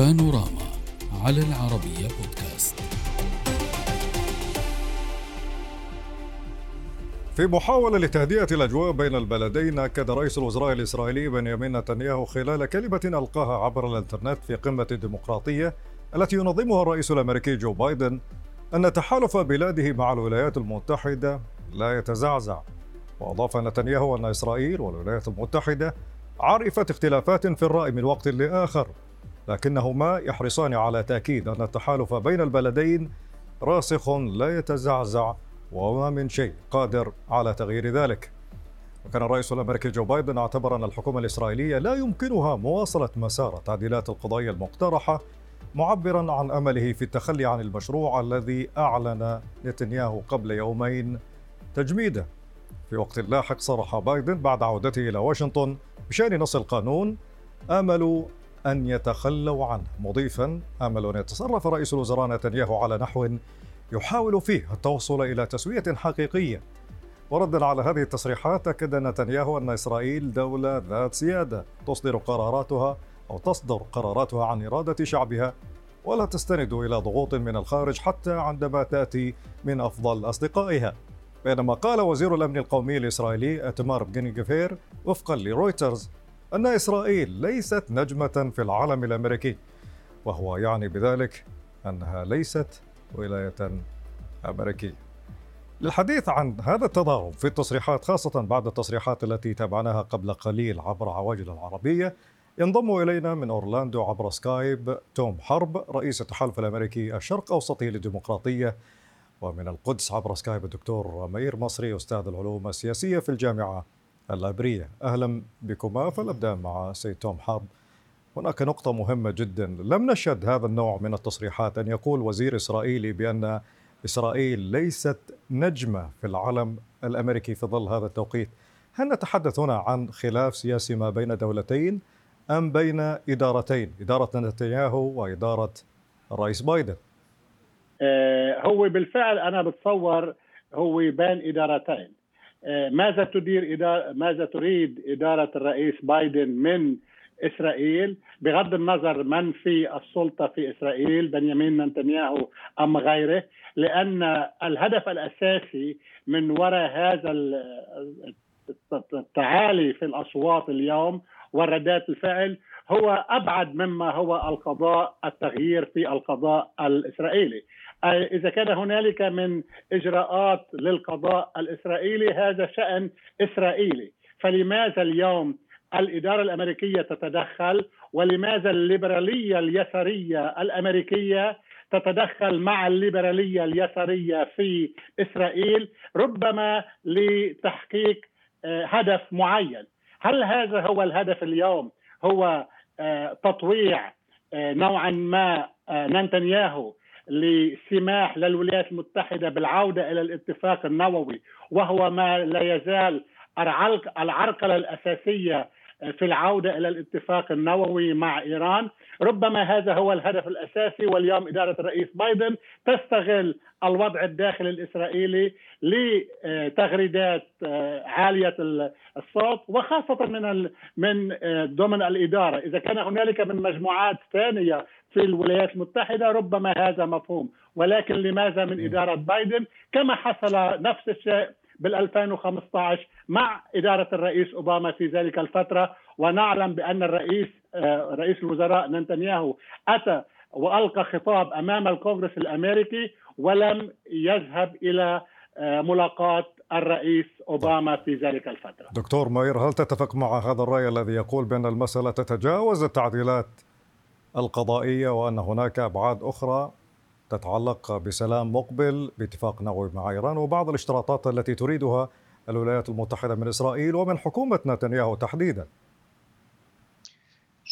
بانوراما على العربية بودكاست. في محاولة لتهدئة الأجواء بين البلدين أكد رئيس الوزراء الإسرائيلي بنيامين نتنياهو خلال كلمة ألقاها عبر الإنترنت في قمة الديمقراطية التي ينظمها الرئيس الأمريكي جو بايدن أن تحالف بلاده مع الولايات المتحدة لا يتزعزع. وأضاف نتنياهو أن إسرائيل والولايات المتحدة عرفت اختلافات في الرأي من وقت لآخر. لكنهما يحرصان على تأكيد أن التحالف بين البلدين راسخ لا يتزعزع وما من شيء قادر على تغيير ذلك. وكان الرئيس الأمريكي جو بايدن اعتبر أن الحكومة الإسرائيلية لا يمكنها مواصلة مسار التعديلات القضائيه المقترحة معبرا عن أمله في التخلي عن المشروع الذي أعلن نتنياهو قبل يومين تجميده. في وقت لاحق صرح بايدن بعد عودته إلى واشنطن بشأن نص القانون امل أن يتخلوا عنه. مضيفا آمل أن يتصرف رئيس الوزراء نتنياهو على نحو يحاول فيه التوصل إلى تسوية حقيقية. وردا على هذه التصريحات أكد نتنياهو أن إسرائيل دولة ذات سيادة تصدر قراراتها أو تصدر قراراتها عن إرادة شعبها ولا تستند إلى ضغوط من الخارج حتى عندما تأتي من أفضل أصدقائها. بينما قال وزير الأمن القومي الإسرائيلي إيتمار بن غفير وفقا لرويترز أن إسرائيل ليست نجمة في العلم الأمريكي وهو يعني بذلك أنها ليست ولاية امريكيه للحديث عن هذا التضارب في التصريحات خاصة بعد التصريحات التي تابعناها قبل قليل عبر عواجل العربية ينضم إلينا من أورلاندو عبر سكايب توم حرب رئيس التحالف الأمريكي الشرق أوسطي للديمقراطية ومن القدس عبر سكايب الدكتور مئير مصري أستاذ العلوم السياسية في الجامعة العبرية أهلا بكما فلنبدأ مع سيد توم حرب. هناك نقطة مهمة جدا. لم نشهد هذا النوع من التصريحات أن يقول وزير إسرائيلي بأن إسرائيل ليست نجمة في العلم الأمريكي في ظل هذا التوقيت. هل نتحدث هنا عن خلاف سياسي ما بين دولتين أم بين إدارتين؟ إدارة نتنياهو وإدارة الرئيس بايدن. آه، هو بالفعل أنا بتصور هو بين إدارتين. آه، ماذا تدير إدارة ماذا تريد إدارة الرئيس بايدن من إسرائيل؟ بغض النظر من في السلطة في إسرائيل بنيامين نتنياهو أم غيره لأن الهدف الأساسي من وراء هذا التعالي في الأصوات اليوم وردات الفعل هو أبعد مما هو القضاء التغيير في القضاء الإسرائيلي. إذا كان هنالك من إجراءات للقضاء الإسرائيلي هذا شأن إسرائيلي. فلماذا اليوم الإدارة الأمريكية تتدخل؟ ولماذا الليبرالية اليسارية الأمريكية تتدخل مع الليبرالية اليسارية في إسرائيل ربما لتحقيق آه، هدف معين؟ هل هذا هو الهدف اليوم؟ هو آه، تطويع آه، نوعا ما نتنياهو لسماح للولايات المتحدة بالعودة إلى الاتفاق النووي وهو ما لا يزال العرقلة الأساسية في العودة إلى الاتفاق النووي مع إيران. ربما هذا هو الهدف الأساسي واليوم إدارة الرئيس بايدن تستغل الوضع الداخلي الإسرائيلي لتغريدات آه، عالية الصوت وخاصة من من آه، ضمن الإدارة. إذا كان هنالك من مجموعات ثانية في الولايات المتحدة ربما هذا مفهوم. ولكن لماذا من إدارة بايدن؟ كما حصل نفس الشيء بال 2015 مع إدارة الرئيس أوباما في ذلك الفترة. ونعلم بأن الرئيس رئيس الوزراء نتنياهو أتى وألقى خطاب أمام الكونغرس الأمريكي ولم يذهب إلى آه، ملاقاه الرئيس أوباما في ذلك الفترة. دكتور ماير هل تتفق مع هذا الرأي الذي يقول بأن المسألة تتجاوز التعديلات القضائية وأن هناك أبعاد أخرى تتعلق بسلام مقبل باتفاق نووي مع إيران وبعض الاشتراطات التي تريدها الولايات المتحدة من إسرائيل ومن حكومة نتنياهو تحديدا.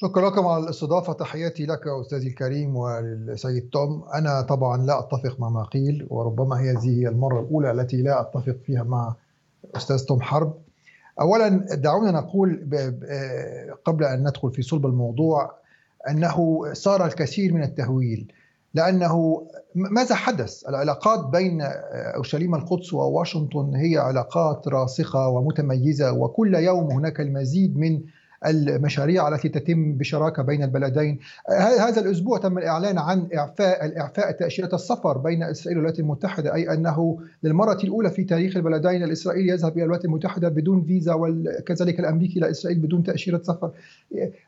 شكرا لكم على الاستضافة. تحياتي لك أستاذي الكريم وللسيد توم. أنا طبعا لا أتفق مع ما قيل وربما هذه هي المرة الأولى التي لا أتفق فيها مع أستاذ توم حرب. اولا دعونا نقول قبل أن ندخل في صلب الموضوع أنه صار الكثير من التهويل لأنه ماذا حدث؟ العلاقات بين أورشليم القدس وواشنطن هي علاقات راسخة ومتميزة وكل يوم هناك المزيد من المشاريع التي تتم بشراكة بين البلدين. هذا الأسبوع تم الإعلان عن إعفاء الاعفاء تأشيرة السفر بين إسرائيل والولايات المتحدة أي أنه للمرة الأولى في تاريخ البلدين الإسرائيلي يذهب إلى الولايات المتحدة بدون فيزا وكذلك الأمريكي إلى إسرائيل بدون تأشيرة سفر.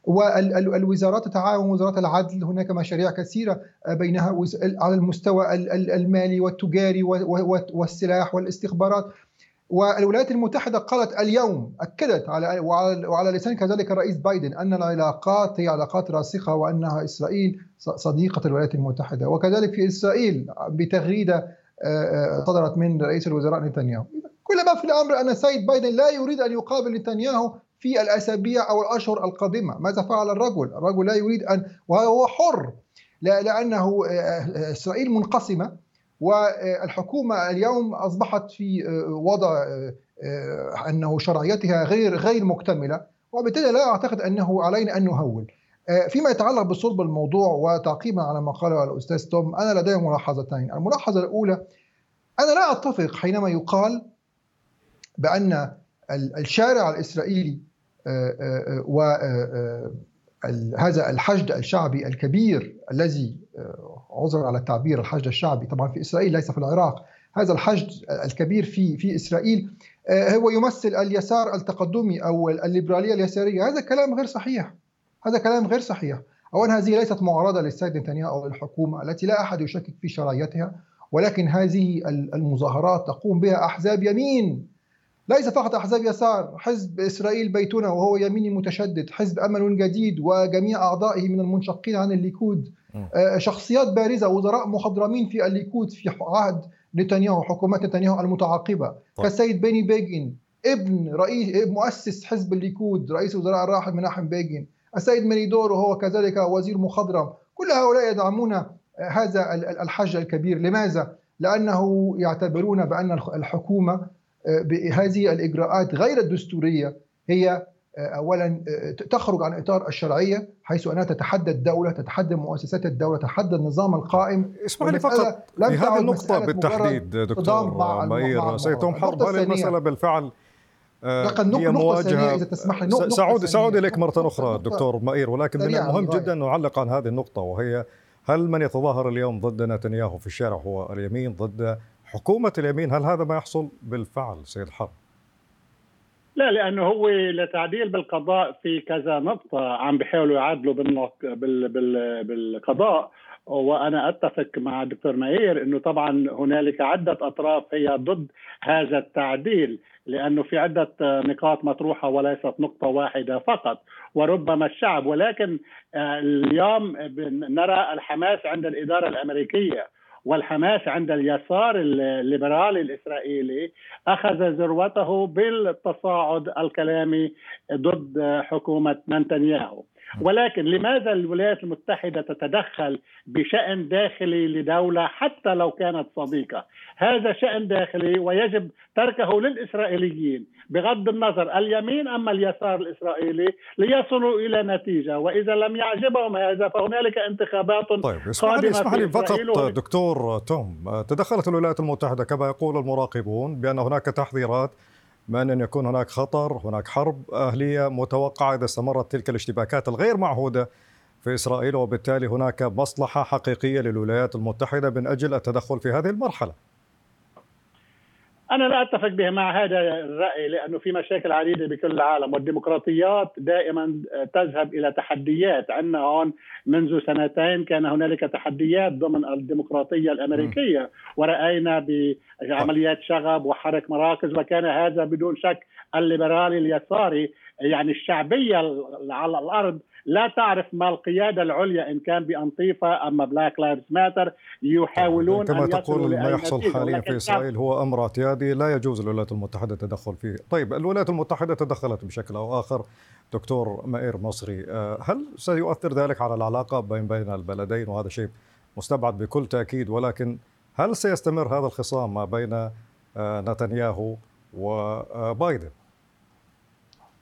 والوزارات تتعاون وزاره العدل هناك مشاريع كثيرة بينها على المستوى المالي والتجاري والسلاح والاستخبارات. والولايات المتحدة قالت اليوم أكدت على وعلى لسان كذلك الرئيس بايدن أن العلاقات هي علاقات راسخة وأنها إسرائيل صديقة الولايات المتحدة. وكذلك في إسرائيل بتغريدة آه، آه، صدرت من رئيس الوزراء نتنياهو. كل ما في الأمر أن السيد بايدن لا يريد أن يقابل نتنياهو في الأسابيع أو الأشهر القادمة. ماذا فعل الرجل؟ الرجل لا يريد أن وهو حر لأنه آه، إسرائيل منقسمة. والحكومة اليوم أصبحت في آه، وضع آه، آه، أنه شرعيتها غير غير مكتملة وبالتالي لا أعتقد أنه علينا أن نهول. فيما يتعلق بصلب الموضوع وتعقيبا على ما قاله الأستاذ توم أنا لدي ملاحظتين، الملاحظة الأولى أنا لا أتفق حينما يقال بأن الشارع الإسرائيلي و هذا الحشد الشعبي الكبير الذي آه، عذرا على التعبير الحشد الشعبي طبعا في إسرائيل ليس في العراق. هذا الحشد الكبير في في إسرائيل آه، هو يمثل اليسار التقدمي أو الليبرالية اليسارية. هذا كلام غير صحيح. هذا كلام غير صحيح. اولا هذه ليست معارضة للسيد نتنياهو أو الحكومة التي لا أحد يشكك في شرعيتها ولكن هذه المظاهرات تقوم بها أحزاب يمين ليس فقط أحزاب يسار حزب إسرائيل بيتنا وهو يميني متشدد حزب أمل جديد وجميع أعضائه من المنشقين عن الليكود. آه، شخصيات بارزة وزراء مخضرمين في الليكود في عهد نتنياهو حكومات نتنياهو المتعاقبة. طيب. كالسيد بيني بيجين ابن رئيس مؤسس حزب الليكود رئيس وزراء الراحل مناحم بيجين السيد مريدور وهو كذلك وزير مخضرم. كل هؤلاء يدعمون هذا الحراك الكبير. لماذا؟ لأنه يعتبرون بأن الحكومة بهذه الإجراءات غير الدستورية. هي آه، اولا آه، تخرج عن إطار الشرعية حيث أنها تتحدى الدولة تتحدى مؤسسات الدولة تتحدى النظام القائم. اسمح لي فقط في هذه النقطة بالتحديد دكتور ماير سيتم حرب. هذه المسألة بالفعل آه، هي مواجهة؟ إذا تسمح لي. سأعود سأعود إليك مرة أخرى دكتور مائير ولكن من المهم جدا أن نعلق عن هذه النقطة وهي هل من يتظاهر اليوم ضد نتنياهو في الشارع هو اليمين ضد حكومة اليمين هل هذا ما يحصل؟ بالفعل سيد حرب؟ لا لأنه هو لتعديل بالقضاء في كذا نقطة عم بيحاولوا يعدلوا بال بال بالقضاء. وأنا أتفق مع الدكتور ماير إنه طبعا هنالك عدة أطراف هي ضد هذا التعديل لأنه في عدة نقاط مطروحة وليست نقطة واحدة فقط وربما الشعب. ولكن آه، اليوم نرى الحماس عند الإدارة الأمريكية. والحماس عند اليسار الليبرالي الإسرائيلي أخذ ذروته بالتصاعد الكلامي ضد حكومة نتنياهو. ولكن لماذا الولايات المتحدة تتدخل بشأن داخلي لدولة حتى لو كانت صديقة؟ هذا شأن داخلي ويجب تركه للإسرائيليين بغض النظر اليمين أما اليسار الإسرائيلي ليصلوا إلى نتيجة وإذا لم يعجبهم هذا فهنالك انتخابات طيب اسمح لي اسمح لي فقط دكتور توم تدخلت الولايات المتحدة كما يقول المراقبون بأن هناك تحذيرات من أن يكون هناك خطر هناك حرب أهلية متوقعة إذا استمرت تلك الاشتباكات الغير معهودة في إسرائيل وبالتالي هناك مصلحة حقيقية للولايات المتحدة من أجل التدخل في هذه المرحلة. أنا لا أتفق به مع هذا الرأي لأنه في مشاكل عديدة بكل العالم والديمقراطيات دائما تذهب إلى تحديات. عندنا هون منذ سنتين كان هنالك تحديات ضمن الديمقراطية الأمريكية ورأينا بعمليات شغب وحرق مراكز وكان هذا بدون شك الليبرالي اليساري. يعني الشعبية على الأرض لا تعرف ما القيادة العليا إن كان بأنطيفا أما Black Lives Matter يحاولون كما أن تقول ما يحصل حاليا في إسرائيل هو أمر اعتيادي لا يجوز للولايات المتحدة التدخل فيه. طيب الولايات المتحدة تدخلت بشكل أو آخر دكتور مائير مصري آه، هل سيؤثر ذلك على العلاقة بين بين البلدين؟ وهذا شيء مستبعد بكل تأكيد ولكن هل سيستمر هذا الخصام ما بين آه، نتنياهو وبايدن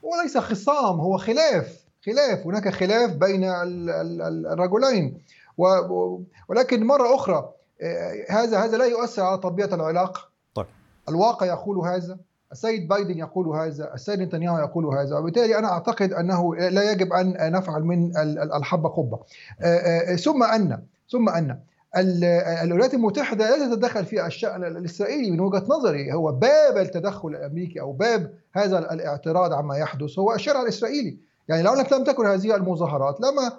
وليس خصام هو خلاف خلاف هناك خلاف بين الرجلين. ولكن مرة أخرى آه، هذا هذا لا يؤثر على طبيعة العلاقة. الواقع يقول هذا السيد بايدن يقول هذا السيد نتنياهو يقول هذا وبالتالي أنا أعتقد أنه لا يجب أن نفعل من الحبة قبة. ثم أن ثم أن الولايات المتحدة لا تتدخل في الشأن الإسرائيلي من وجهة نظري هو باب التدخل الأمريكي أو باب هذا الاعتراض عما يحدث هو الشارع الإسرائيلي. يعني لو لم تكن هذه المظاهرات لما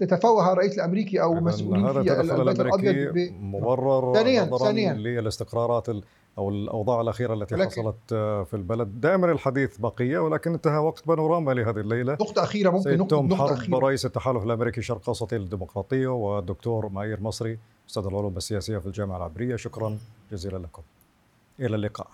تتفوه الرئيس الأمريكي أو مسؤولين هذا في البيت الأبيض مبرر ثانيا ثانيا. للاستقرارات أو الأوضاع الأخيرة التي لكن حصلت في البلد. دائما الحديث بقية ولكن انتهى وقت بانوراما لهذه الليلة. نقطة أخيرة ممكن نقطه, نقطة حرب أخيرة. رئيس التحالف الأمريكي الشرق اوسطي للديمقراطيه والدكتور ماير مصري أستاذ العلوم السياسية في الجامعة العبرية. شكرا جزيلا لكم. إلى اللقاء.